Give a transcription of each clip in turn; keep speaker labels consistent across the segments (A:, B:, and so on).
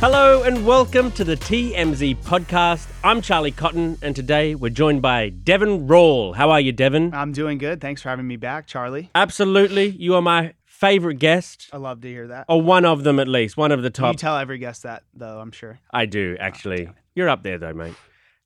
A: Hello and welcome to the TMZ podcast. I'm Charlie Cotton, and today we're joined by Deven Rall. How are you, Deven?
B: I'm doing good. Thanks for having me back, Charlie.
A: Absolutely. You are my favorite guest,
B: I love to hear that.
A: or one of them at least, one of the
B: you
A: top.
B: tell every guest that, though, I'm sure.
A: I do, actually. You're up there, though, mate.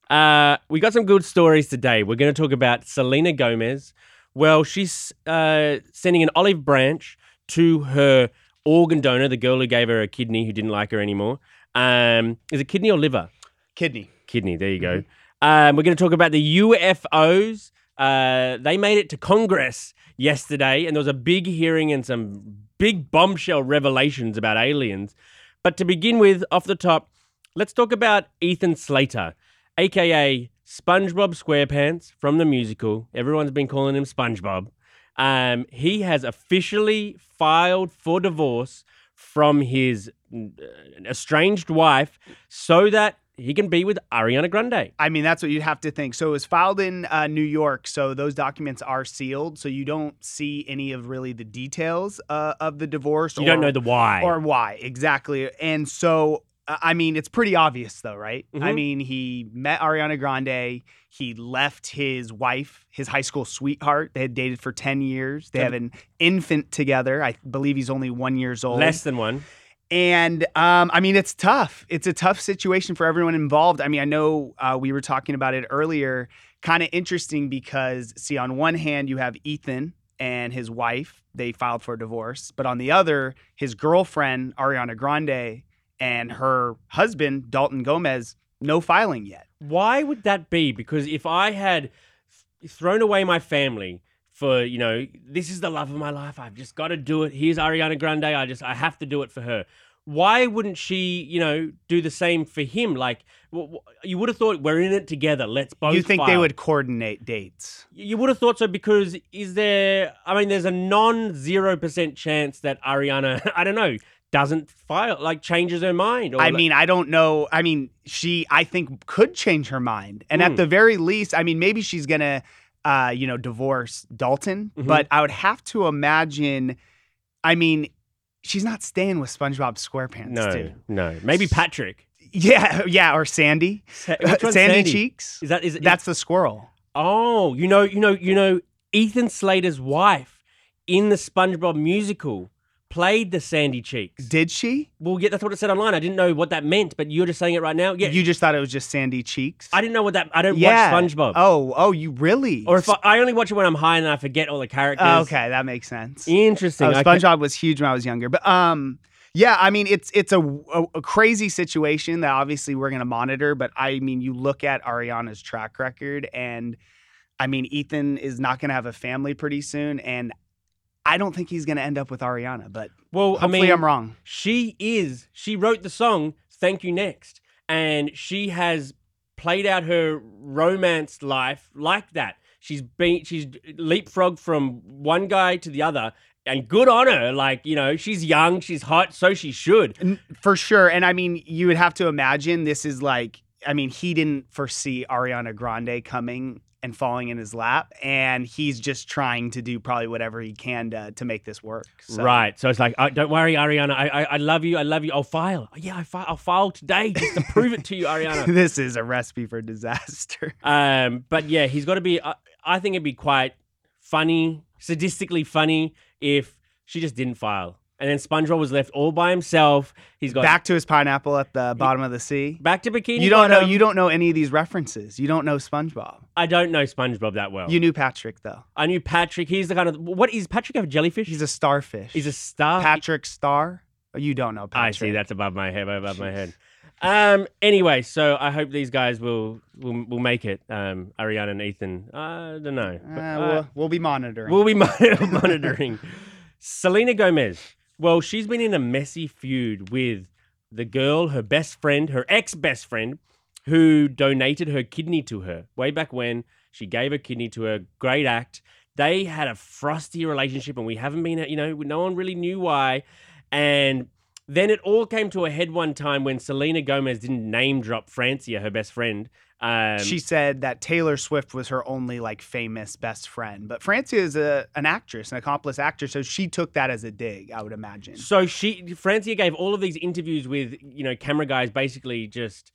A: Uh, we got some good stories today. We're going to talk about Selena Gomez. Well, she's uh, sending an olive branch to her organ donor, the girl who gave her a kidney who didn't like her anymore. Um, is it kidney or liver?
B: Kidney.
A: kidney. There you go. Um, we're going to talk about the UFOs. Uh, they made it to Congress yesterday, and there was a big hearing and some big bombshell revelations about aliens. But to begin with, off the top, let's talk about Ethan Slater, aka SpongeBob SquarePants from the musical. Everyone's been calling him SpongeBob. Um, he has officially filed for divorce from his uh, estranged wife so that he can be with Ariana Grande.
B: I mean, that's what you'd have to think. So it was filed in uh, New York, so those documents are sealed, so you don't see any of really the details uh, of the divorce.
A: You don't know the why.
B: or why exactly. And so, I mean, it's pretty obvious, though, right? I
A: Mhm.
B: mean, he met Ariana Grande. He left his wife, his high school sweetheart. They had dated for ten years. They have an infant together. I believe he's only one years old.
A: Less than one.
B: And um, I mean, it's tough. It's a tough situation for everyone involved. I mean, I know uh, we were talking about it earlier. Kind of interesting because, see, on one hand, you have Ethan and his wife. They filed for divorce. But on the other, his girlfriend, Ariana Grande, and her husband, Dalton Gomez, no filing yet.
A: Why would that be? Because if I had thrown away my family for, you know, this is the love of my life, I've just got to do it. Here's Ariana Grande. I just, I have to do it for her. Why wouldn't she, you know, do the same for him? Like, you would have thought we're in it together. Let's both.
B: you think they would coordinate dates?
A: You would have thought so because is there? I mean, there's a non zero percent chance that Ariana, I don't know, doesn't file, like changes her mind. Or
B: I
A: like-
B: mean, I don't know. I mean, she, I think, could change her mind. And
A: Hmm.
B: at the very least, I mean, maybe she's to, uh, you know, divorce Dalton.
A: Mhm.
B: But I would have to imagine, I mean, she's not staying with SpongeBob SquarePants,
A: no,
B: dude.
A: no, maybe Patrick.
B: Yeah, yeah, or Sandy.
A: Sa-
B: Sandy,
A: Sandy?
B: Cheeks.
A: Is that is
B: That's the squirrel.
A: Oh, you know, you know, you know, Ethan Slater's wife in the SpongeBob musical played the Sandy Cheeks.
B: Did she?
A: well, yeah, that's what it said online. I didn't know what that meant, but you're just saying it right now. Yeah,
B: You just thought it was just Sandy Cheeks?
A: I didn't know what that. I don't
B: yeah.
A: watch SpongeBob,
B: Oh, oh, you really?
A: or if I, I only watch it when I'm high and I forget all the characters.
B: Oh, okay, that makes sense.
A: interesting.
B: Oh. SpongeBob was huge when I was younger, but um, yeah, I mean it's it's a, a, a crazy situation that obviously we're gonna monitor. But I mean, you look at Ariana's track record, and I mean Ethan is not gonna have a family pretty soon, and I don't think he's gonna end up with Ariana. But
A: Well, I
B: hopefully
A: mean,
B: I'm wrong.
A: She is. She wrote the song "Thank You Next," and she has played out her romance life like that. She's been she's leapfrogged from one guy to the other, and good on her. Like you know, she's young, she's hot, so she should.
B: For sure. And I mean, you would have to imagine this is like, I mean, he didn't foresee Ariana Grande coming and falling in his lap. And he's just trying to do probably whatever he can to, to make this work. So-
A: Right. So it's like, oh, don't worry, Ariana. I, I I love you. I love you. I'll file. Oh, yeah, I fi- I'll file today just to prove it to you, Ariana.
B: this is a recipe for disaster.
A: Um, but yeah, he's got to be. I, I think it'd be quite funny, sadistically funny, if she just didn't file, and then SpongeBob was left all by himself. He's got
B: Back to his pineapple at the bottom of the sea.
A: back to bikini.
B: You don't know. You don't know any of these references. You don't know SpongeBob.
A: I don't know SpongeBob that well.
B: You knew Patrick though.
A: I knew Patrick. He's the kind of what is Patrick a jellyfish?
B: He's a starfish.
A: he's a star.
B: Patrick Star. Oh, you don't know Patrick.
A: I see. That's above my head. Above my head. Um. Anyway, so I hope these guys will will, will make it. Um. Ariana and Ethan. I don't know.
B: Uh,
A: But, uh,
B: we'll, we'll be monitoring.
A: We'll be mon- monitoring. Selena Gomez. Well, she's been in a messy feud with the girl, her best friend, her ex best friend, who donated her kidney to her way back when. She gave her kidney to her. great act. They had a frosty relationship, and we haven't been, you know, no one really knew why. And then it all came to a head one time when Selena Gomez didn't name drop Francia, her best friend. Um,
B: she said that Taylor Swift was her only like famous best friend, but Francia is a an actress, an accomplished actor, so she took that as a dig. I would imagine.
A: So she Francia gave all of these interviews with you know camera guys, basically just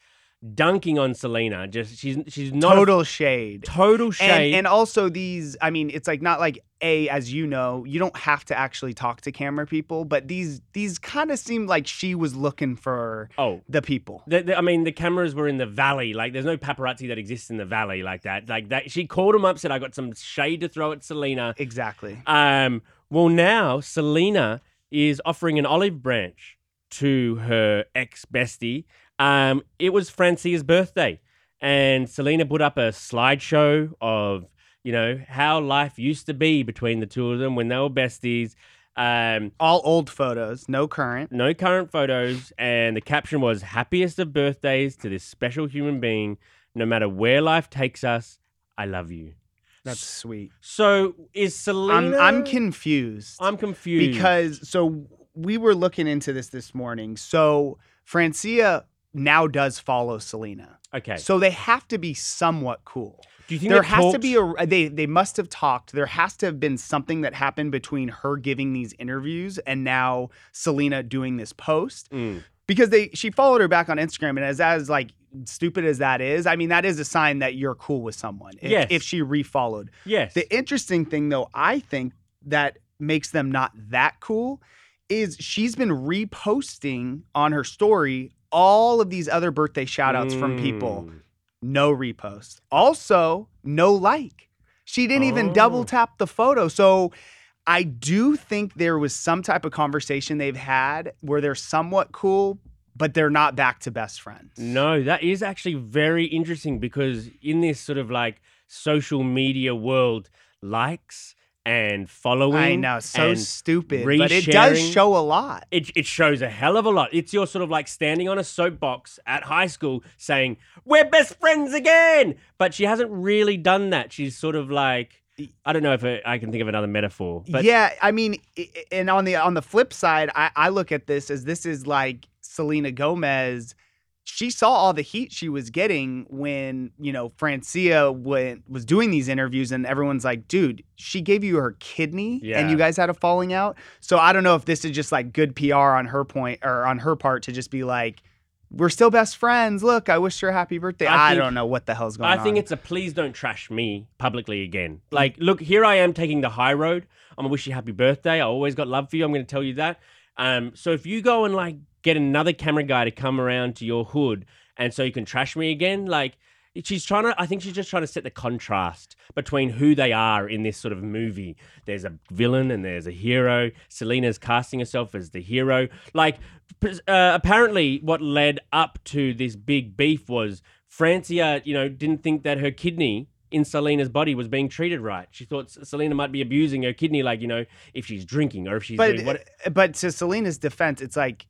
A: dunking on Selena. Just she's she's not a-
B: Total shade.
A: total shade.
B: And, and also these, I mean, it's like not like a as you know, you don't have to actually talk to camera people, but these these kind of seemed like she was looking for
A: oh.
B: the people.
A: The, the- I mean, the cameras were in the valley. Like, there's no paparazzi that exists in the valley like that. Like that, she called him up, said, "I got some shade to throw at Selena."
B: Exactly.
A: Um, well, now Selena is offering an olive branch to her ex bestie. Um, it was Francia's birthday, and Selena put up a slideshow of you know how life used to be between the two of them when they were besties. Um,
B: All old photos, no current.
A: no current photos, and the caption was "Happiest of birthdays to this special human being. No matter where life takes us, I love you."
B: That's sweet.
A: So is Selena?
B: I'm I'm confused.
A: I'm confused
B: because so we were looking into this this morning. So Francia now does follow Selena.
A: okay.
B: So they have to be somewhat cool.
A: Do you think
B: there has to be a they they must have talked. There has to have been something that happened between her giving these interviews and now Selena doing this post
A: Mm.
B: because they she followed her back on Instagram and as as like stupid as that is, I mean that is a sign that you're cool with someone. If,
A: Yes.
B: if she refollowed.
A: Yes.
B: The interesting thing, though, I think that makes them not that cool is she's been reposting on her story all of these other birthday shout outs from people.
A: Mm.
B: No repost. Also, no like. She didn't even double
A: Oh.
B: tap the photo. So I do think there was some type of conversation they've had where they're somewhat cool, but they're not back to best friends.
A: No, that is actually very interesting because in this sort of like social media world, likes and following.
B: I know, so stupid, but it does show a lot.
A: It, it shows a hell of a lot. It's your sort of like standing on a soapbox at high school saying, We're best friends again. But she hasn't really done that. She's sort of like, I don't know if I I can think of another metaphor. But
B: yeah, I mean, and on the on the flip side, I, I look at this as this is like Selena Gomez. She saw all the heat she was getting when you know Francia went was doing these interviews, and everyone's like, "Dude, she gave you her kidney, and you guys had a falling out." So I don't know if this is just like good PR on her point or on her part to just be like, "We're still best friends. Look, I wish her a happy birthday."
A: I
B: I,
A: think-
B: don't know what the hell's going on.
A: I
B: on.
A: think it's a please don't trash me publicly again. Like, look, here I am taking the high road. I'm gonna wish you a happy birthday. I always got love for you. I'm gonna tell you that. Um, so if you go and like get another camera guy to come around to your hood, and so you can trash me again, like she's trying to. I think she's just trying to set the contrast between who they are in this sort of movie. There's a villain and there's a hero. Selena's casting herself as the hero. Like, uh, apparently, what led up to this big beef was Francia, you know, didn't think that her kidney in Selena's body was being treated right. She thought Selena might be abusing her kidney, like, you know, if she's drinking or if she's
B: but
A: doing what.
B: Uh, but to Selena's defense, it's like,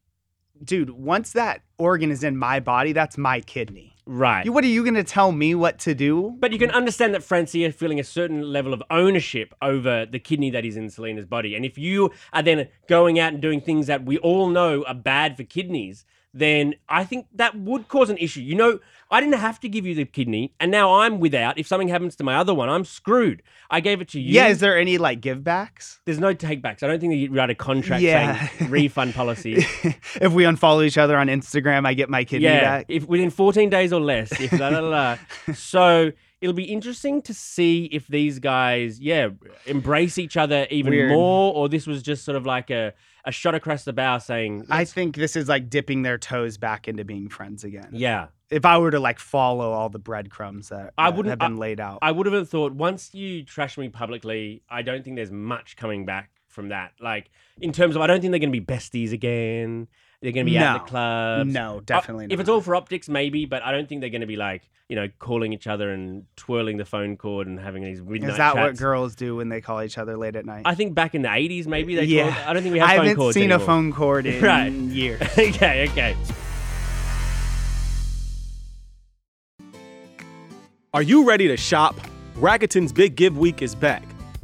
B: dude, once that organ is in my body, that's my kidney.
A: Right.
B: You, what are you going to tell me what to do?
A: But you can understand that Francia feeling a certain level of ownership over the kidney that is in Selena's body. And if you are then going out and doing things that we all know are bad for kidneys, then I think that would cause an issue. You know, I didn't have to give you the kidney, and now I'm without. If something happens to my other one, I'm screwed. I gave it to you.
B: Yeah, is there any like give backs?
A: There's no takebacks. I don't think you write a contract
B: Yeah.
A: saying refund policy.
B: if we unfollow each other on Instagram, I get my kidney
A: yeah,
B: back.
A: if within 14 days or less. If la, la, la. so it'll be interesting to see if these guys, yeah, embrace each other even
B: Weird.
A: more, or this was just sort of like a, a shot across the bow saying,
B: I think this is like dipping their toes back into being friends again.
A: yeah.
B: If I were to like follow all the breadcrumbs that,
A: I wouldn't-
B: have been laid out.
A: I would have thought once you trash me publicly, I don't think there's much coming back from that. Like in terms of, I don't think they're going to be besties again. They're going to be out in
B: No.
A: the clubs.
B: no,
A: Uh,
B: definitely not.
A: If it's all for optics, maybe, but I don't think they're going to be like, you know, calling each other and twirling the phone cord and having these midnight
B: is that what girls do when they call each other late at night?
A: I think back in the 80s, maybe they
B: yeah,
A: called, I don't think we have
B: I
A: phone
B: haven't seen
A: anymore.
B: a phone cord in
A: Right.
B: years.
A: okay, okay.
C: Are you ready to shop? Rakuten's Big Give Week is back.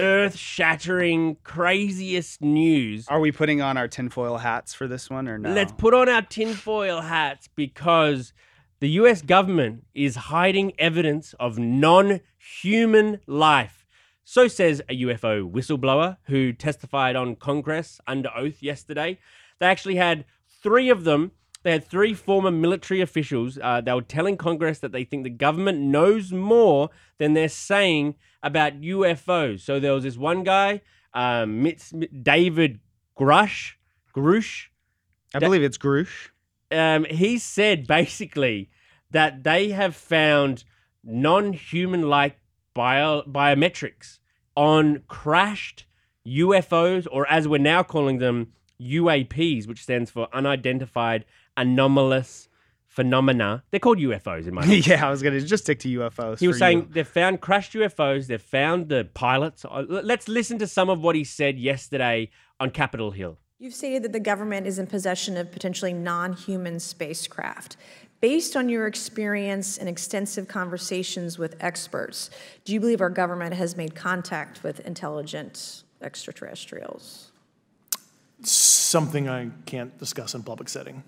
A: earth shattering, craziest news.
B: Are we putting on our tinfoil hats for this one or no?
A: Let's put on our tinfoil hats because the US government is hiding evidence of non human life. So says a UFO whistleblower who testified on Congress under oath yesterday. They actually had three of them. They had three former military officials. Uh, they were telling Congress that they think the government knows more than they're saying about UFOs. So there was this one guy, um, David Grusch, Grusch,
B: I believe it's Grusch.
A: um, he said basically that they have found non-human like bio- biometrics on crashed UFOs, or as we're now calling them, UAPs, which stands for unidentified anomalous phenomena. They're called UFOs in my mind.
B: yeah, I was gonna just stick to UFOs.
A: He was saying
B: you.
A: they've found crashed UFOs, they've found the pilots. Uh, Let's listen to some of what he said yesterday on Capitol Hill.
D: You've stated that the government is in possession of potentially non human spacecraft. Based on your experience and extensive conversations with experts, do you believe our government has made contact with intelligent extraterrestrials?
E: something I can't discuss in public setting.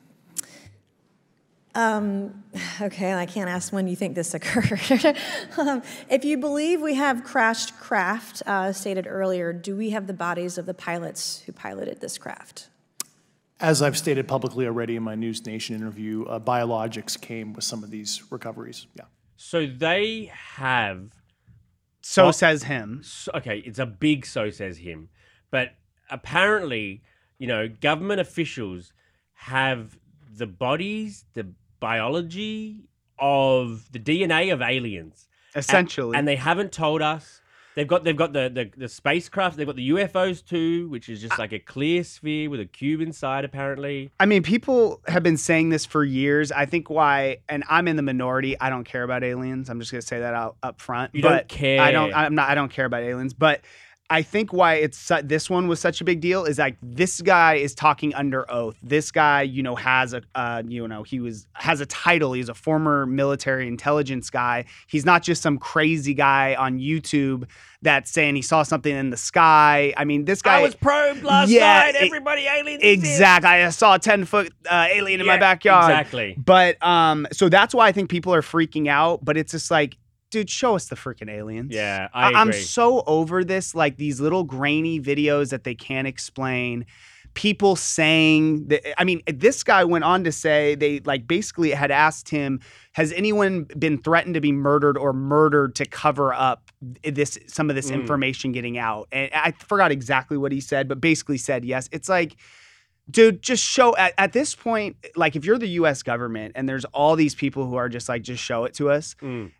D: Okay, I can't ask when you think this occurred. um, if you believe we have crashed craft, uh, stated earlier, do we have the bodies of the pilots who piloted this craft?
E: As I've stated publicly already in my News Nation interview, uh, biologics came with some of these recoveries. Yeah.
A: So they have
B: so
A: Well-
B: says him.
A: so- okay, it's a big so says him. But apparently, you know, government officials have the bodies, the biology of the DNA of aliens. And-
B: Essentially.
A: And, they haven't told us. They've got they've got the, the the spacecraft, they've got the UFOs too, which is just like a clear sphere with a cube inside apparently.
B: I mean, people have been saying this for years. I think why, and I'm in the minority. I don't care about aliens. I'm just gonna say that out up front.
A: You
B: but
A: don't care.
B: I don't. I'm not. I don't care about aliens. But I think why it's su- this one was such a big deal is like this guy is talking under oath. This guy, you know, has a, uh, you know, he was has a title. He's a former military intelligence guy. He's not just some crazy guy on YouTube that's saying he saw something in the sky. I mean, this guy
A: I was probed last
B: Yeah,
A: night.
B: it-
A: Everybody aliens.
B: Exactly. I saw a 10 foot uh, alien in my backyard.
A: exactly.
B: But um, so that's why I think people are freaking out. But it's just like, dude, show us the freaking aliens.
A: Yeah, I
B: I'm so over this, like these little grainy videos that they can't explain. People saying that, I mean, this guy went on to say they like basically had asked him, has anyone been threatened to be murdered or murdered to cover up this some of this
A: Mm.
B: information getting out? And I forgot exactly what he said, but basically said yes. It's like, dude, just show at, at this point, like if you're the US government and there's all these people who are just like, just show it to us,
A: Mm.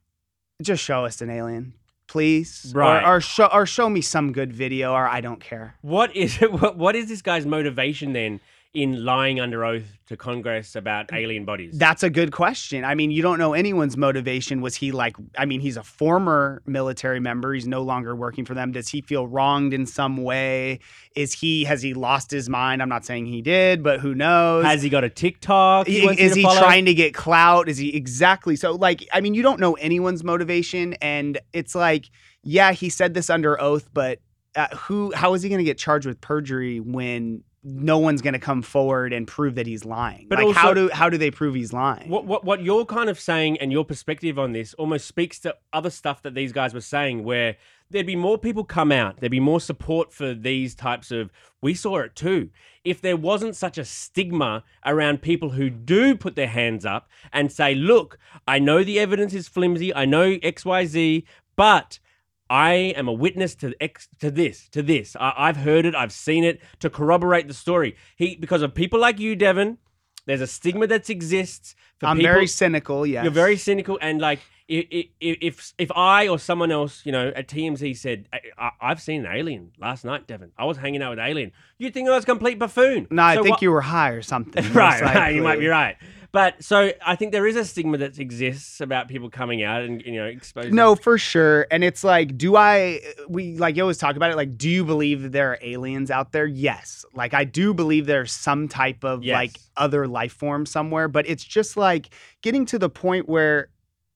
B: Just show us an alien, please.
A: Right.
B: Or, or show or show me some good video, or I don't care.
A: What is what, what is this guy's motivation then in lying under oath to Congress about alien bodies?
B: That's a good question. I mean, you don't know anyone's motivation. Was he like, I mean, he's a former military member. He's no longer working for them. Does he feel wronged in some way? Is he, has he lost his mind? I'm not saying he did, but who knows?
A: Has he got a TikTok? he
B: I- is he
A: follow?
B: trying to get clout? Is he exactly so? Like, I mean, you don't know anyone's motivation, and it's like, yeah, he said this under oath, but uh, who? How is he going to get charged with perjury when no one's going to come forward and prove that he's lying.
A: But
B: like how do how do they prove he's lying?
A: What, what what you're kind of saying and your perspective on this almost speaks to other stuff that these guys were saying, where there'd be more people come out, there'd be more support for these types of. We saw it too. If there wasn't such a stigma around people who do put their hands up and say, "Look, I know the evidence is flimsy, I know X, Y, Z, but." I am a witness to X, to this, to this. I, I've heard it, I've seen it to corroborate the story. He because of people like you, Deven. There's a stigma that exists. For
B: I'm
A: people,
B: very cynical. Yeah,
A: You're very cynical, and like i- i- i- if if I or someone else, you know, at TMZ said, I, "I've seen an alien last night, Deven. I was hanging out with alien," you'd think I was a complete buffoon.
B: No, I
A: So
B: think
A: what-
B: you were high or something.
A: right, right. You might be right. But so I think there is a stigma that exists about people coming out and you know exposing.
B: No, for sure. And it's like, do I, we like you always talk about it. Like, do you believe that there are aliens out there? Yes. Like, I do believe there's some type of
A: Yes.
B: like other life form somewhere, but it's just like getting to the point where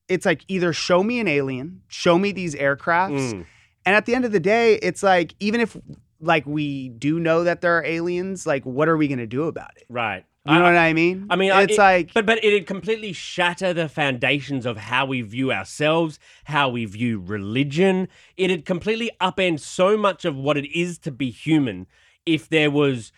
B: it's like either show me an alien, show me these aircrafts.
A: Mm.
B: And at the end of the day, it's like, even if like we do know that there are aliens, like, what are we going to do about it?
A: right.
B: You know what I mean?
A: I mean, I-
B: it's
A: it-
B: like,
A: but but it'd completely shatter the foundations of how we view ourselves, how we view religion. It'd completely upend so much of what it is to be human if there was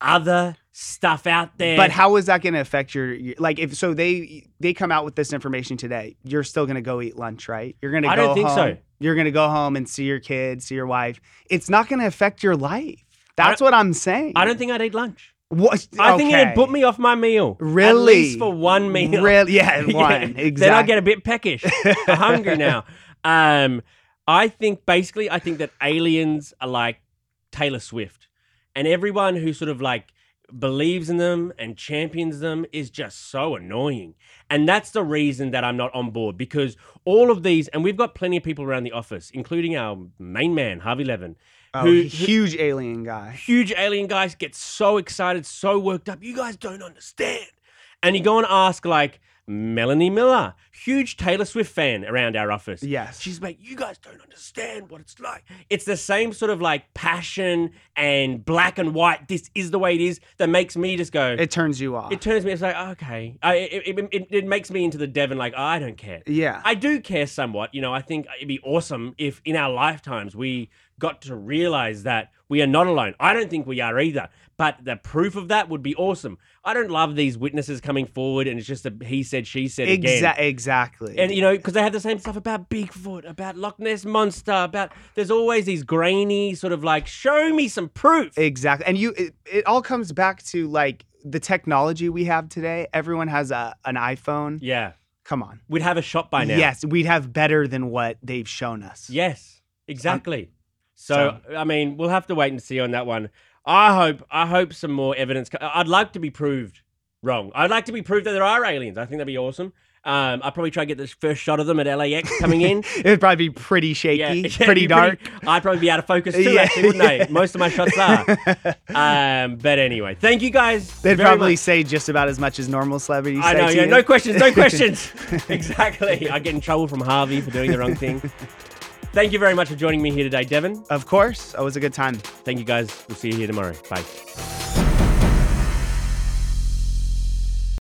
A: other stuff out there.
B: But how is that going to affect your, your like if so they they come out with this information today, you're still going to go eat lunch, right? You're going to
A: I
B: go
A: don't think
B: home.
A: so.
B: You're going to go home and see your kids, see your wife. It's not going to affect your life. That's what I'm saying.
A: I don't think I'd eat lunch.
B: What?
A: I think it'd put me off my meal. At
B: Really?
A: least for one meal.
B: Really? Yeah, one.
A: Then I get a bit peckish. I'm hungry now. Um, I think basically, I think that aliens are like Taylor Swift, and everyone who sort of like believes in them and champions them is just so annoying. And that's the reason that I'm not on board because all of these, and we've got plenty of people around the office, including our main man, Harvey Levin,
B: Oh,
A: who, who-
B: huge alien guy.
A: huge alien guys get so excited, so worked up. You guys don't understand. And you go and ask like Melanie Miller, huge Taylor Swift fan around our office.
B: Yes.
A: She's like, you guys don't understand what it's like. It's the same sort of like passion and black and white. This is the way it is that makes me just go.
B: It turns you off.
A: it turns me. It's like okay. I, it, it, it, it makes me into the Deven. Like I don't care.
B: yeah.
A: I do care somewhat. You know, I think it'd be awesome if in our lifetimes we got to realize that we are not alone. I don't think we are either. But the proof of that would be awesome. I don't love these witnesses coming forward and it's just a he said, she said again.
B: Exa- exactly.
A: And you know, because they have the same stuff about Bigfoot, about Loch Ness monster, about there's always these grainy sort of like, show me some proof.
B: Exactly. And you it, it all comes back to like the technology we have today. Everyone has a an iPhone.
A: yeah,
B: Come on.
A: we'd have a shop by now.
B: Yes, we'd have better than what they've shown us.
A: Yes, exactly. So, I mean, we'll have to wait and see on that one. I hope I hope some more evidence. I'd like to be proved wrong. I'd like to be proved that there are aliens. I think that'd be awesome. Um, I'd probably try to get this first shot of them at LAX coming in.
B: It'd probably be pretty shaky,
A: Yeah, it'd
B: pretty dark.
A: I'd probably be out of focus too,
B: Yeah,
A: actually, wouldn't
B: yeah.
A: I? Most of my shots are. um, but anyway, thank you guys.
B: They'd probably
A: much.
B: say just about as much as normal celebrities
A: I
B: say
A: know,
B: to
A: yeah.
B: you.
A: No questions, no questions. exactly. I get in trouble from Harvey for doing the wrong thing. Thank you very much for joining me here today, Deven.
B: Of course. It was a good time.
A: Thank you guys. We'll see you here tomorrow. Bye.